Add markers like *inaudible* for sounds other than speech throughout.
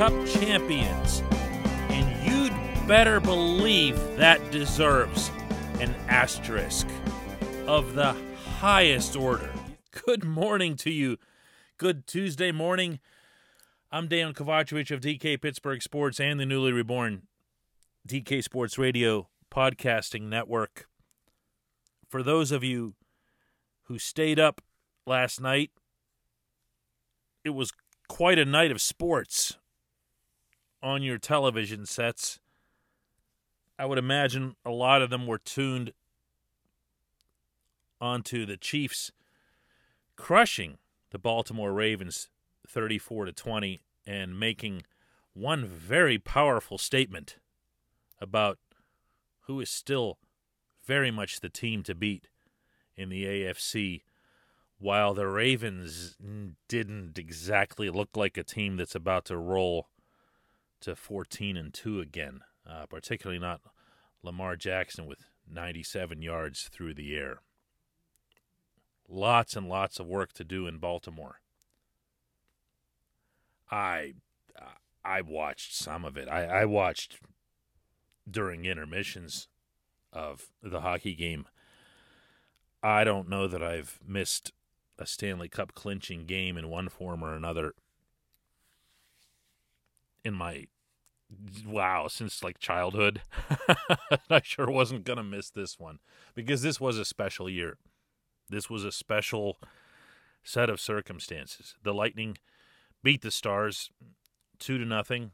Cup champions, and you'd better believe that deserves an asterisk of the highest order. Good morning to you. Good Tuesday morning. I'm Dan Kovacevic of DK Pittsburgh Sports and the newly reborn DK Sports Radio podcasting network. For those of you who stayed up last night, it was quite a night of sports on your television sets. I would imagine a lot of them were tuned onto the Chiefs crushing the Baltimore Ravens 34 to 20 and making one very powerful statement about who is still very much the team to beat in the AFC while the Ravens didn't exactly look like a team that's about to roll to 14 and 2 again, uh, particularly not Lamar Jackson with 97 yards through the air. Lots and lots of work to do in Baltimore. I I watched some of it. I, I watched during intermissions of the hockey game. I don't know that I've missed a Stanley Cup clinching game in one form or another in my wow since like childhood. *laughs* I sure wasn't to miss this one because this was a special year. This was a special set of circumstances. The Lightning beat the Stars 2 to nothing.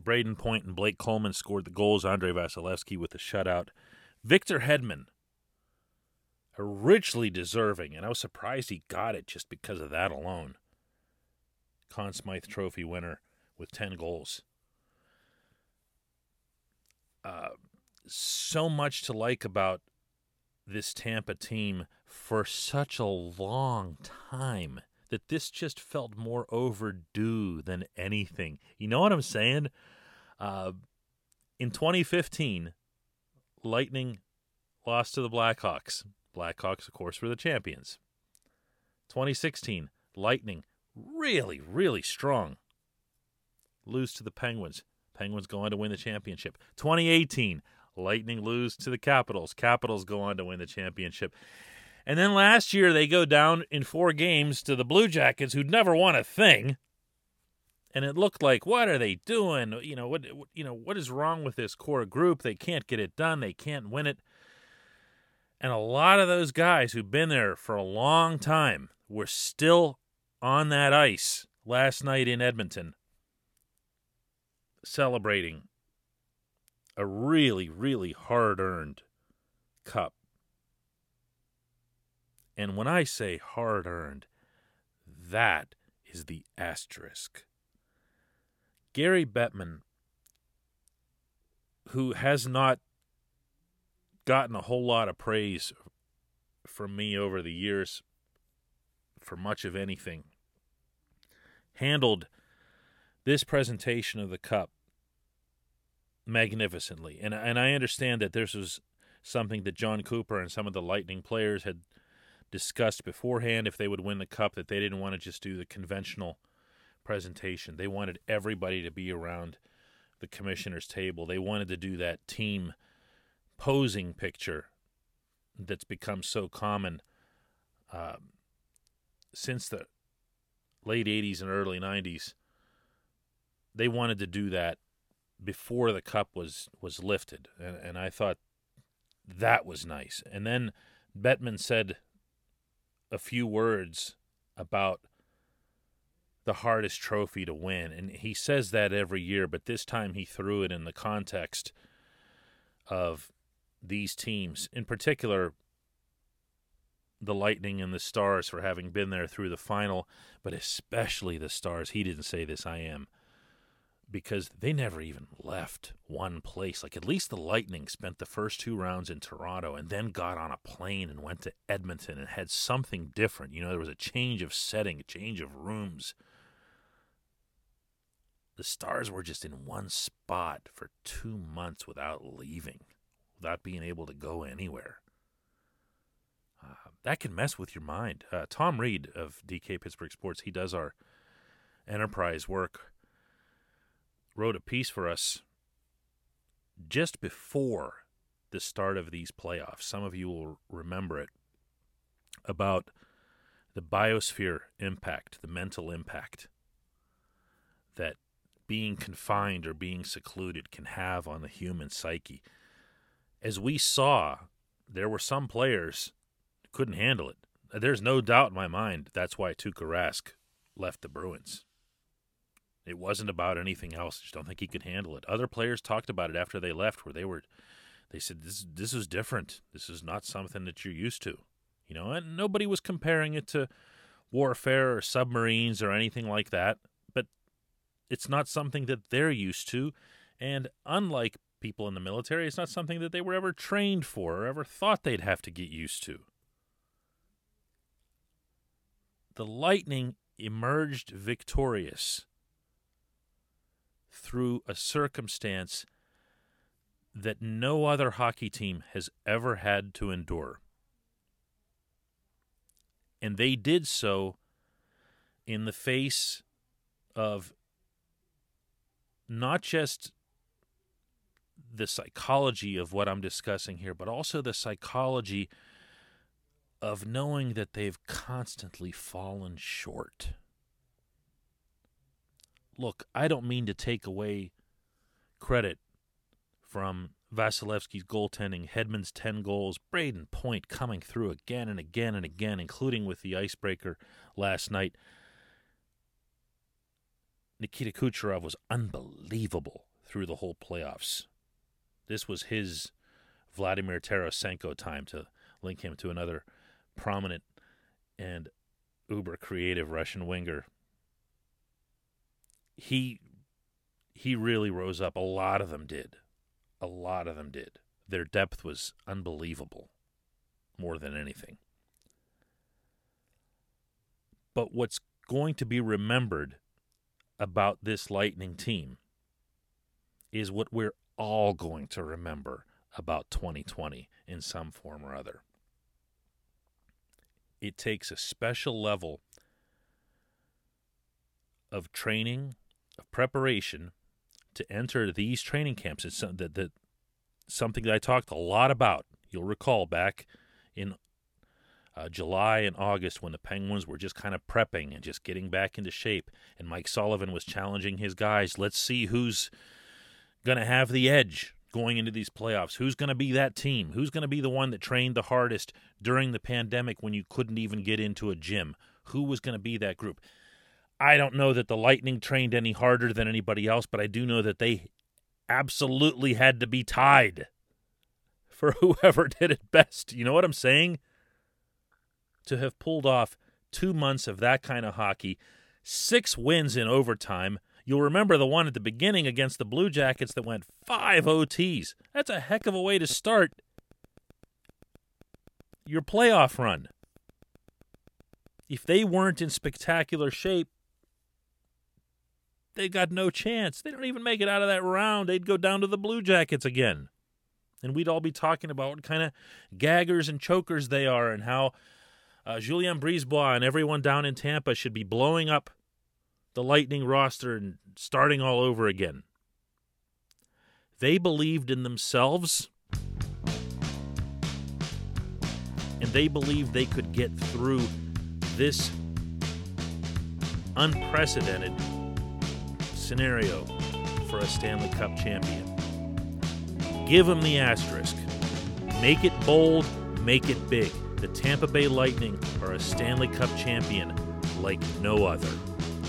Brayden Point and Blake Coleman scored the goals. Andrei Vasilevskiy with the shutout. Victor Hedman richly deserving, and I was surprised he got it just because of that alone. Conn Smythe Trophy winner with 10 goals. Uh, so much to like about this Tampa team for such a long time that this just felt more overdue than anything. You know what I'm saying? Uh, in 2015, Lightning lost to the Blackhawks. Blackhawks, of course, were the champions. 2016, Lightning, really, really strong. Lose to the Penguins. Penguins go on to win the championship. 2018, Lightning lose to the Capitals. Capitals go on to win the championship. And then last year, they go down in four games to the Blue Jackets, who'd never won a thing. And it looked like, what are they doing? You know, what, you know, what is wrong with this core group? They can't get it done. They can't win it. And a lot of those guys who've been there for a long time were still on that ice last night in Edmonton celebrating a really, really hard earned cup. And when I say hard earned, that is the asterisk. Gary Bettman, who has not gotten a whole lot of praise from me over the years for much of anything, handled this presentation of the cup magnificently. And and I understand that this was something that Jon Cooper and some of the Lightning players had discussed beforehand if they would win the cup that they didn't want to just do the conventional presentation. They wanted everybody to be around the commissioner's table. They wanted to do that team posing picture that's become so common uh, since the late 80s and early 90s. They wanted to do that before the cup was was lifted, and, and I thought that was nice. And then Bettman said a few words about the hardest trophy to win. And he says that every year, but this time he threw it in the context of these teams, in particular, the Lightning and the Stars for having been there through the final, but especially the Stars. He didn't say this, I am. Because they never even left one place. Like, at least the Lightning spent the first two rounds in Toronto and then got on a plane and went to Edmonton and had something different. You know, there was a change of setting, a change of rooms the Stars were just in one spot for two months without leaving, without being able to go anywhere. That can mess with your mind. Uh, Tom Reed of DK Pittsburgh Sports, he does our enterprise work, wrote a piece for us just before the start of these playoffs. Some of you will remember it about the biosphere impact, the mental impact that being confined or being secluded can have on the human psyche. As we saw, there were some players couldn't handle it. There's no doubt in my mind that's why Tuukka Rask left the Bruins. It wasn't about anything else. I just don't think he could handle it. Other players talked about it after they left, where they were, they said this this is different. This is not something that you're used to, you know. And nobody was comparing it to warfare or submarines or anything like that But it's not something that they're used to. And unlike people in the military, it's not something that they were ever trained for or ever thought they'd have to get used to. The Lightning emerged victorious through a circumstance that no other hockey team has ever had to endure. And they did so in the face of not just the psychology of what I'm discussing here, but also the psychology of knowing that they've constantly fallen short. Look, I don't mean to take away credit from Vasilevskiy's goaltending, Hedman's 10 goals, Brayden Point coming through again and again and again, including with the icebreaker last night. Nikita Kucherov was unbelievable through the whole playoffs. This was his Vladimir Tarasenko time to link him to another prominent and uber creative Russian winger. He he really rose up. A lot of them did. A lot of them did. Their depth was unbelievable more than anything. But what's going to be remembered about this Lightning team is what we're all going to remember about 2020 in some form or other. It takes a special level of training, of preparation to enter these training camps. It's that, that something that I talked a lot about. You'll recall back in uh, July and August when the Penguins were just kind of prepping and just getting back into shape, and Mike Sullivan was challenging his guys. Let's see who's going to have the edge going into these playoffs. Who's going to be that team? Who's going to be the one that trained the hardest during the pandemic when you couldn't even get into a gym? Who was going to be that group? I don't know that the Lightning trained any harder than anybody else, but I do know that they absolutely had to be tied for *laughs* whoever did it best. You know what I'm saying? to have pulled off two months of that kind of hockey, six wins in overtime. You'll remember the one at the beginning against the Blue Jackets that went five OTs. That's a heck of a way to start your playoff run. If they weren't in spectacular shape, they got no chance. They don't even make it out of that round. They'd go down to the Blue Jackets again. And we'd all be talking about what kind of gaggers and chokers they are and how uh, Julien Brisebois and everyone down in Tampa should be blowing up the Lightning roster and starting all over again. They believed in themselves and they believed they could get through this unprecedented scenario for a Stanley Cup champion. Give them the asterisk. Make it bold, make it big the Tampa Bay Lightning are a Stanley Cup champion like no other.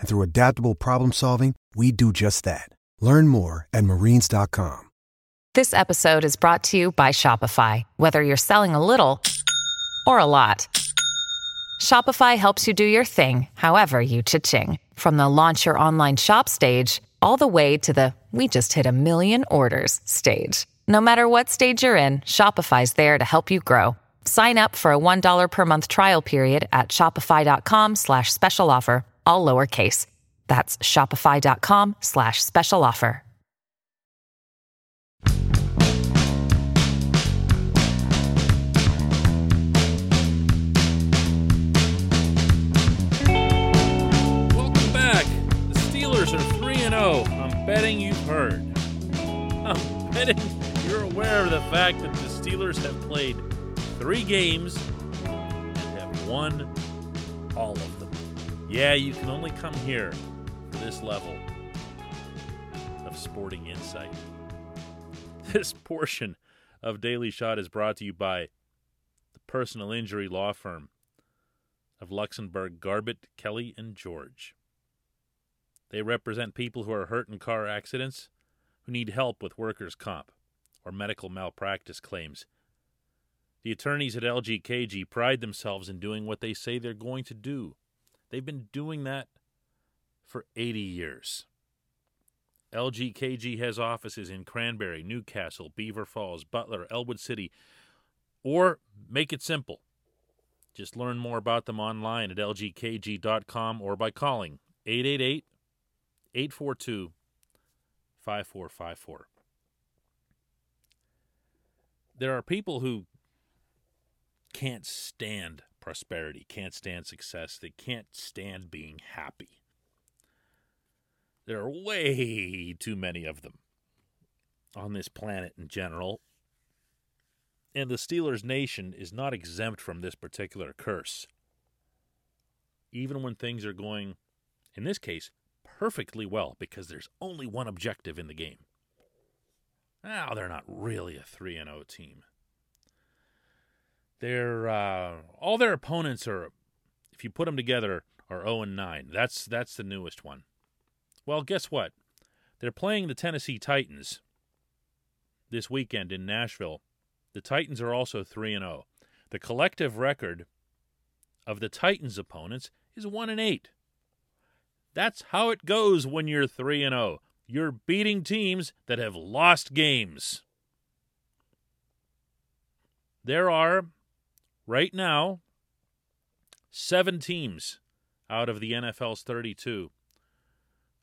And through adaptable problem solving, we do just that. Learn more at marines.com. This episode is brought to you by Shopify. Whether you're selling a little or a lot, Shopify helps you do your thing, however you cha-ching. From the launch your online shop stage, all the way to the we just hit a million orders stage. No matter what stage you're in, Shopify's there to help you grow. Sign up for a $1 per month trial period at shopify.com slash special offer, all lowercase. That's shopify.com slash special offer. Welcome back. The Steelers are 3 and 0. I'm betting you've heard. *laughs* I'm betting you're aware of the fact that the Steelers have played three games and have won all of them. Yeah, you can only come here for this level of sporting insight. *laughs* This portion of Daily Shot is brought to you by the personal injury law firm of Luxenberg, Garbett, Kelly, and George. They represent people who are hurt in car accidents, who need help with workers' comp or medical malpractice claims. The attorneys at LGKG pride themselves in doing what they say they're going to do. They've been doing that for 80 years. LGKG has offices in Cranberry, New Castle, Beaver Falls, Butler, Ellwood City, or make it simple. Just learn more about them online at lgkg.com or by calling 888 842 5454. There are people who can't stand prosperity, can't stand success, they can't stand being happy. There are way too many of them on this planet in general. And the Steelers nation is not exempt from this particular curse. Even when things are going, in this case, perfectly well, because there's only one objective in the game. Now, they're not really a 3 0 team. They're, uh, all their opponents are, if you put them together, are 0 and 9. That's, that's the newest one. Well, guess what? They're playing the Tennessee Titans this weekend in Nashville. The Titans are also 3 and 0. The collective record of the Titans opponents is 1 and 8. That's how it goes when you're 3 and 0. You're beating teams that have lost games. There are right now 7 teams out of the NFL's 32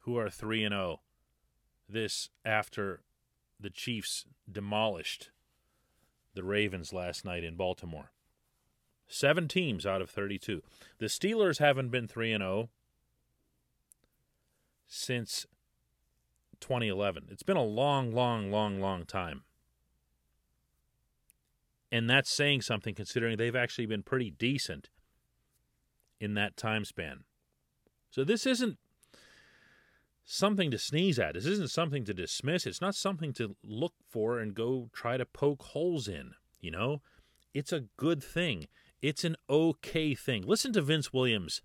who are 3 and 0. This after the Chiefs demolished the Ravens last night in Baltimore. 7 teams out of 32. The Steelers haven't been 3 and 0 since 2011. It's been a long, long, long, long time. And that's saying something considering they've actually been pretty decent in that time span. So this isn't something to sneeze at. This isn't something to dismiss. It's not something to look for and go try to poke holes in, you know? It's a good thing. It's an okay thing. Listen to Vince Williams.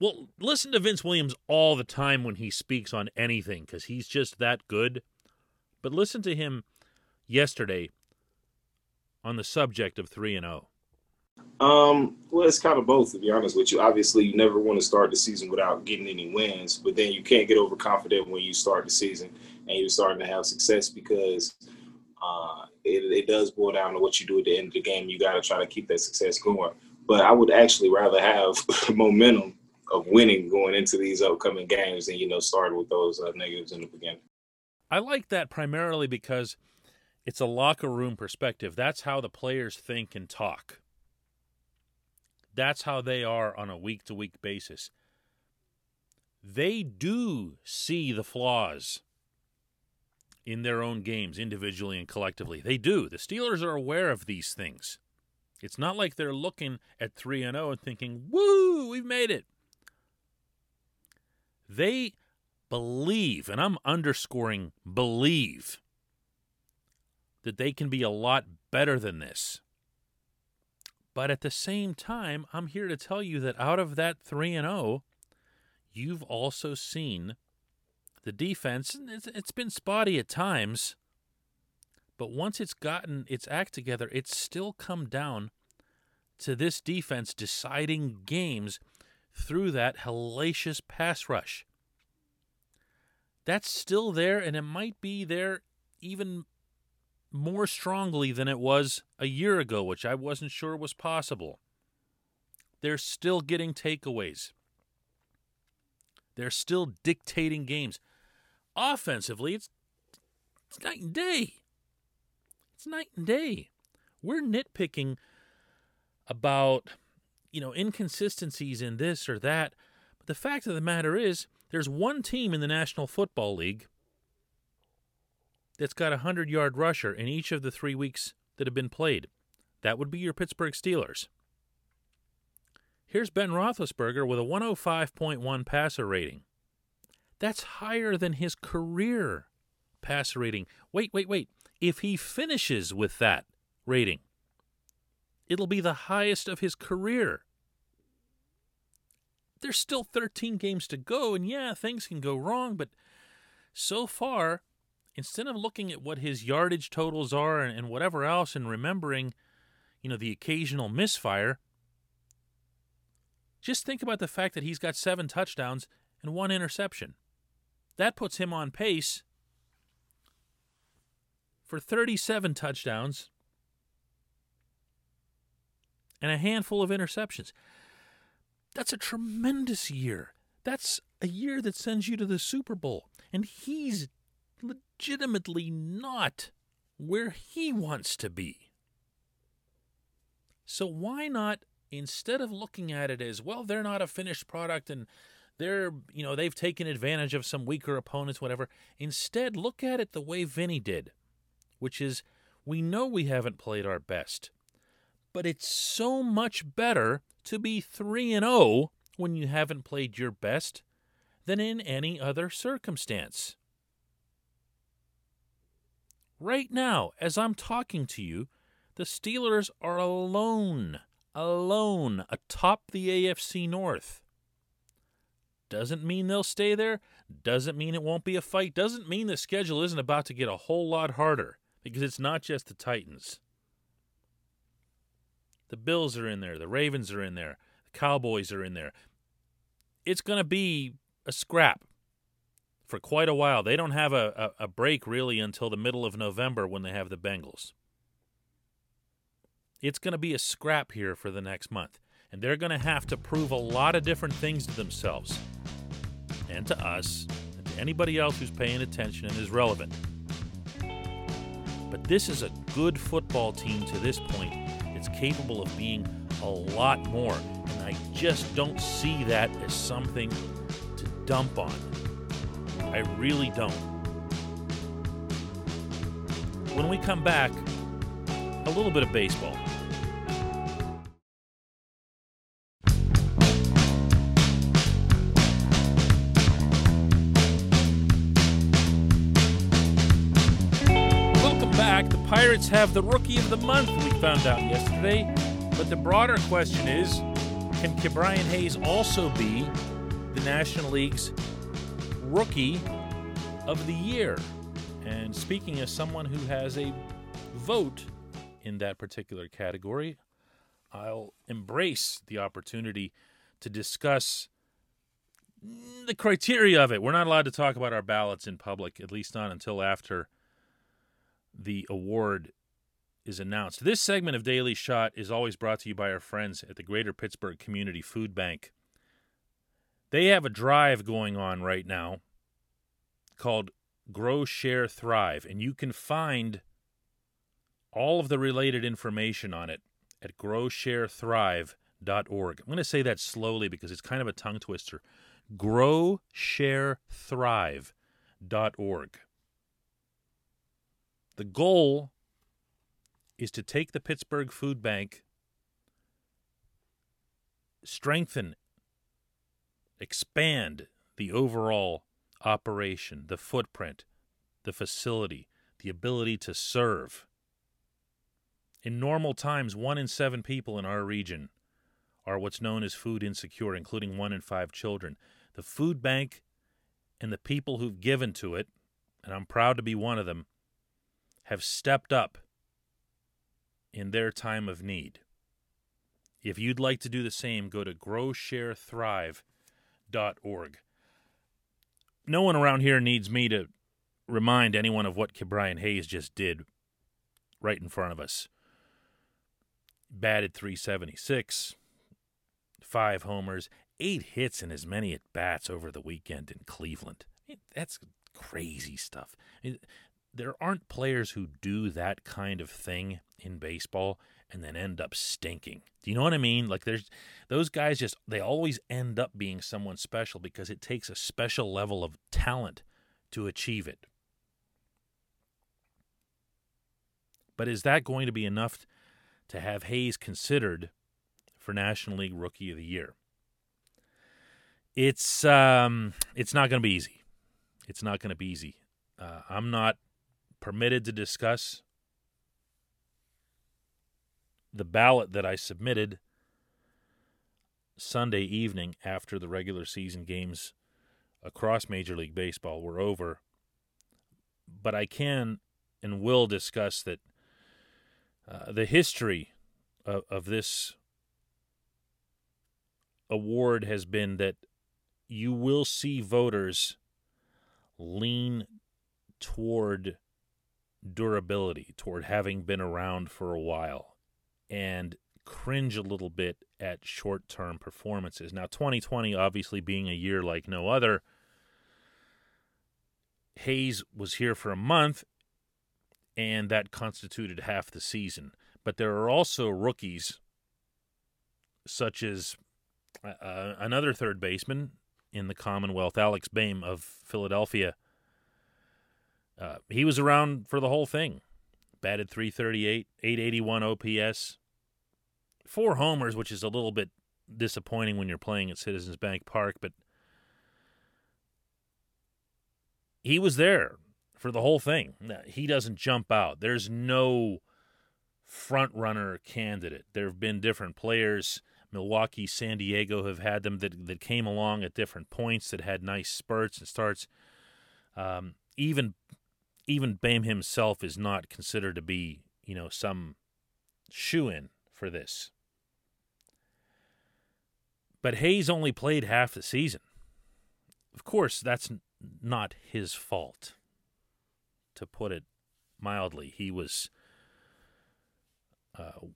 Well, listen to Vince Williams all the time when he speaks on anything because he's just that good. But listen to him yesterday on the subject of 3 and 0. Um, well, it's kind of both, to be honest with you. Obviously, you never want to start the season without getting any wins, but then you can't get overconfident when you start the season and you're starting to have success because uh, it, it does boil down to what you do at the end of the game. You got to try to keep that success going. But I would actually rather have *laughs* momentum of winning going into these upcoming games than, you know, start with those uh, negatives in the beginning. I like that primarily because it's a locker room perspective. That's how the players think and talk. That's how they are on a week to week basis. they do see the flaws in their own games, individually and collectively. They do. The Steelers are aware of these things. It's not like they're looking at 3 and 0 and thinking, "Woo, we've made it." They believe, and I'm underscoring believe that they can be a lot better than this. But at the same time, I'm here to tell you that out of that 3 and 0, you've also seen the defense, it's, been spotty at times, but once it's gotten its act together, it's still come down to this defense deciding games through that hellacious pass rush. That's still there, and it might be there even more strongly than it was a year ago, which I wasn't sure was possible. They're still getting takeaways. They're still dictating games. Offensively, it's, it's night and day. It's night and day. We're nitpicking about, you know, inconsistencies in this or that. But the fact of the matter is, there's one team in the National Football League that's got a 100 yard rusher in each of the three weeks that have been played. That would be your Pittsburgh Steelers. Here's Ben Roethlisberger with a 105.1 passer rating. That's higher than his career passer rating. Wait, wait, wait. If he finishes with that rating, it'll be the highest of his career. There's still 13 games to go, and yeah, things can go wrong, but so far, instead of looking at what his yardage totals are and, and whatever else and remembering, you know, the occasional misfire, just think about the fact that he's got seven touchdowns and one interception. That puts him on pace for 37 touchdowns and a handful of interceptions. That's a tremendous year. That's a year that sends you to the Super Bowl. And he's legitimately not where he wants to be. So why not, instead of looking at it as, well, they're not a finished product and they're, you know, they've taken advantage of some weaker opponents, whatever, instead look at it the way Vinny did, which is, we know we haven't played our best, but it's so much better to be 3 and 0 when you haven't played your best than in any other circumstance. Right now, as I'm talking to you, the Steelers are alone, alone atop the AFC North. Doesn't mean they'll stay there. Doesn't mean it won't be a fight. Doesn't mean the schedule isn't about to get a whole lot harder because it's not just the Titans. The Bills are in there. The Ravens are in there. The Cowboys are in there. It's going to be a scrap for quite a while. They don't have a, a, a, break really until the middle of November when they have the Bengals. It's going to be a scrap here for the next month. And they're going to have to prove a lot of different things to themselves and to us and to anybody else who's paying attention and is relevant. But this is a good football team to this point. It's capable of being a lot more. And I just don't see that as something to dump on. I really don't. When we come back, a little bit of baseball. Welcome back. The Pirates have the Rookie of the Month, we found out yesterday. But the broader question is can Ke'Bryan Hayes also be the National League's Rookie of the Year. And speaking as someone who has a vote in that particular category, I'll embrace the opportunity to discuss the criteria of it. We're not allowed to talk about our ballots in public, at least not until after the award is announced. This segment of Daily Shot is always brought to you by our friends at the Greater Pittsburgh Community Food Bank. They have a drive going on right now called Grow, Share, Thrive, and you can find all of the related information on it at growsharethrive.org. I'm going to say that slowly because it's kind of a tongue twister. growsharethrive.org. The goal is to take the Pittsburgh Food Bank, strengthen, expand the overall operation, the footprint, the facility, the ability to serve. In normal times, one in seven people in our region are what's known as food insecure, including one in five children. The food bank and the people who've given to it, and I'm proud to be one of them, have stepped up in their time of need. If you'd like to do the same, go to growsharethrive.org. No one around here needs me to remind anyone of what Ke'Bryan Hayes just did right in front of us. Batted 376, five homers, eight hits, and as many at bats over the weekend in Cleveland. That's crazy stuff. There aren't players who do that kind of thing in baseball and then end up stinking. Do you know what I mean? Like there's those guys just they always end up being someone special because it takes a special level of talent to achieve it. But is that going to be enough to have Hayes considered for National League Rookie of the Year? It's um, it's not going to be easy. It's not going to be easy. Uh, I'm not permitted to discuss the ballot that I submitted Sunday evening after the regular season games across Major League Baseball were over. But I can and will discuss that uh, the history of, of this award has been that you will see voters lean toward durability, toward having been around for a while, and cringe a little bit at short term performances. Now, 2020 obviously being a year like no other, Hayes was here for a month and that constituted half the season. But there are also rookies, such as uh, uh, another third baseman in the Commonwealth, Alec Bohm of Philadelphia. Uh, he was around for the whole thing. Batted 338, 881 OPS, four homers, which is a little bit disappointing when you're playing at Citizens Bank Park, but he was there for the whole thing. He doesn't jump out. There's no front runner candidate. There have been different players. Milwaukee, San Diego have had them that that came along at different points that had nice spurts and starts. Um, even even Bohm himself is not considered to be you know some shoe in for this. But Hayes only played half the season. Of course, that's not his fault to put it mildly. He was uh,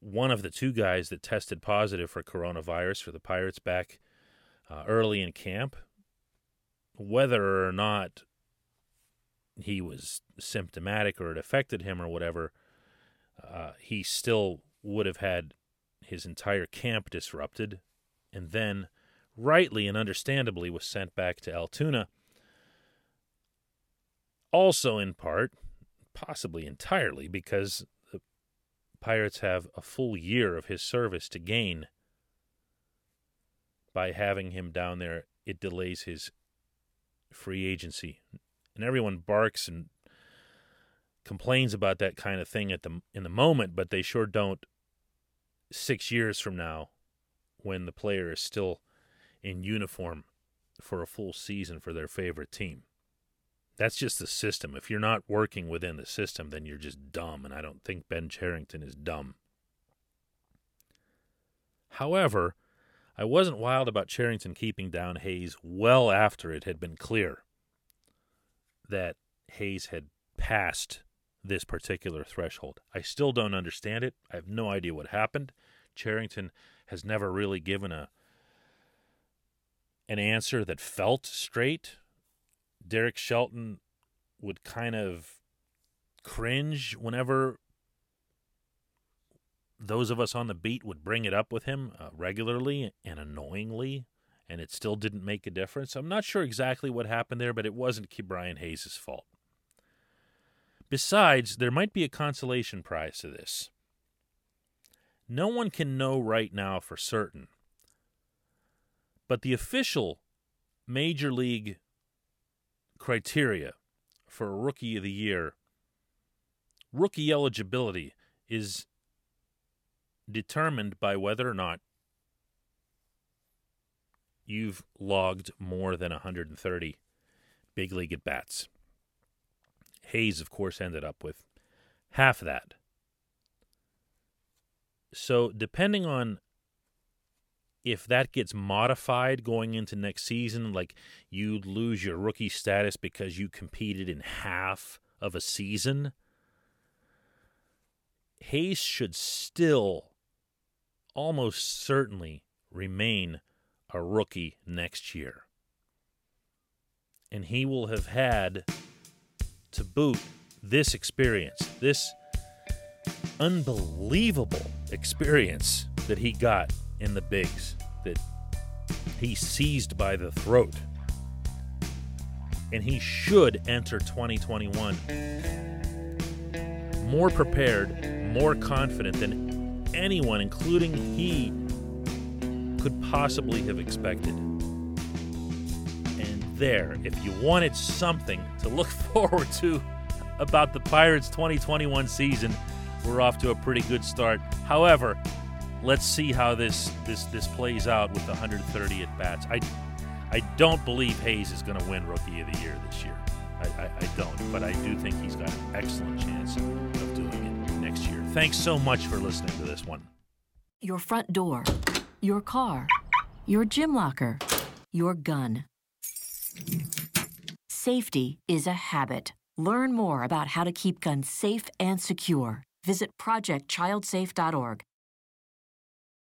one of the two guys that tested positive for coronavirus for the Pirates back uh, early in camp. Whether or not he was symptomatic or it affected him or whatever, uh, he still would have had his entire camp disrupted and then rightly and understandably was sent back to Altoona also, in part, possibly entirely, because the Pirates have a full year of his service to gain by having him down there. It delays his free agency, and everyone barks and complains about that kind of thing at the in the moment, but they sure don't six years from now when the player is still in uniform for a full season for their favorite team. That's just the system. If you're not working within the system, then you're just dumb, and I don't think Ben Cherington is dumb. However, I wasn't wild about Cherington keeping down Hayes well after it had been clear that Hayes had passed this particular threshold. I still don't understand it. I have no idea what happened. Cherington has never really given a an answer that felt straight Derek Shelton would kind of cringe whenever those of us on the beat would bring it up with him uh, regularly and annoyingly and it still didn't make a difference. I'm not sure exactly what happened there, but it wasn't Brian Hayes' fault. Besides, there might be a consolation prize to this. No one can know right now for certain. But the official major league criteria for a rookie of the year, rookie eligibility is determined by whether or not you've logged more than 130 big league at bats. Hayes, of course, ended up with half of that. So, depending on if that gets modified going into next season, like you lose your rookie status because you competed in half of a season, Hayes should still almost certainly remain a rookie next year. And he will have had to boot this experience, this unbelievable experience that he got in the bigs, that he seized by the throat. And he should enter 2021 more prepared, more confident than anyone, including he, could possibly have expected. And there, if you wanted something to look *laughs* forward to about the Pirates 2021 season, we're off to a pretty good start. However, let's see how this this this plays out with 130 at bats. I I don't believe Hayes is going to win Rookie of the Year this year. I, I, I, don't, but I do think he's got an excellent chance of doing it next year. Thanks so much for listening to this one. Your front door, your car, your gym locker, your gun. Safety is a habit. Learn more about how to keep guns safe and secure. Visit ProjectChildSafe.org.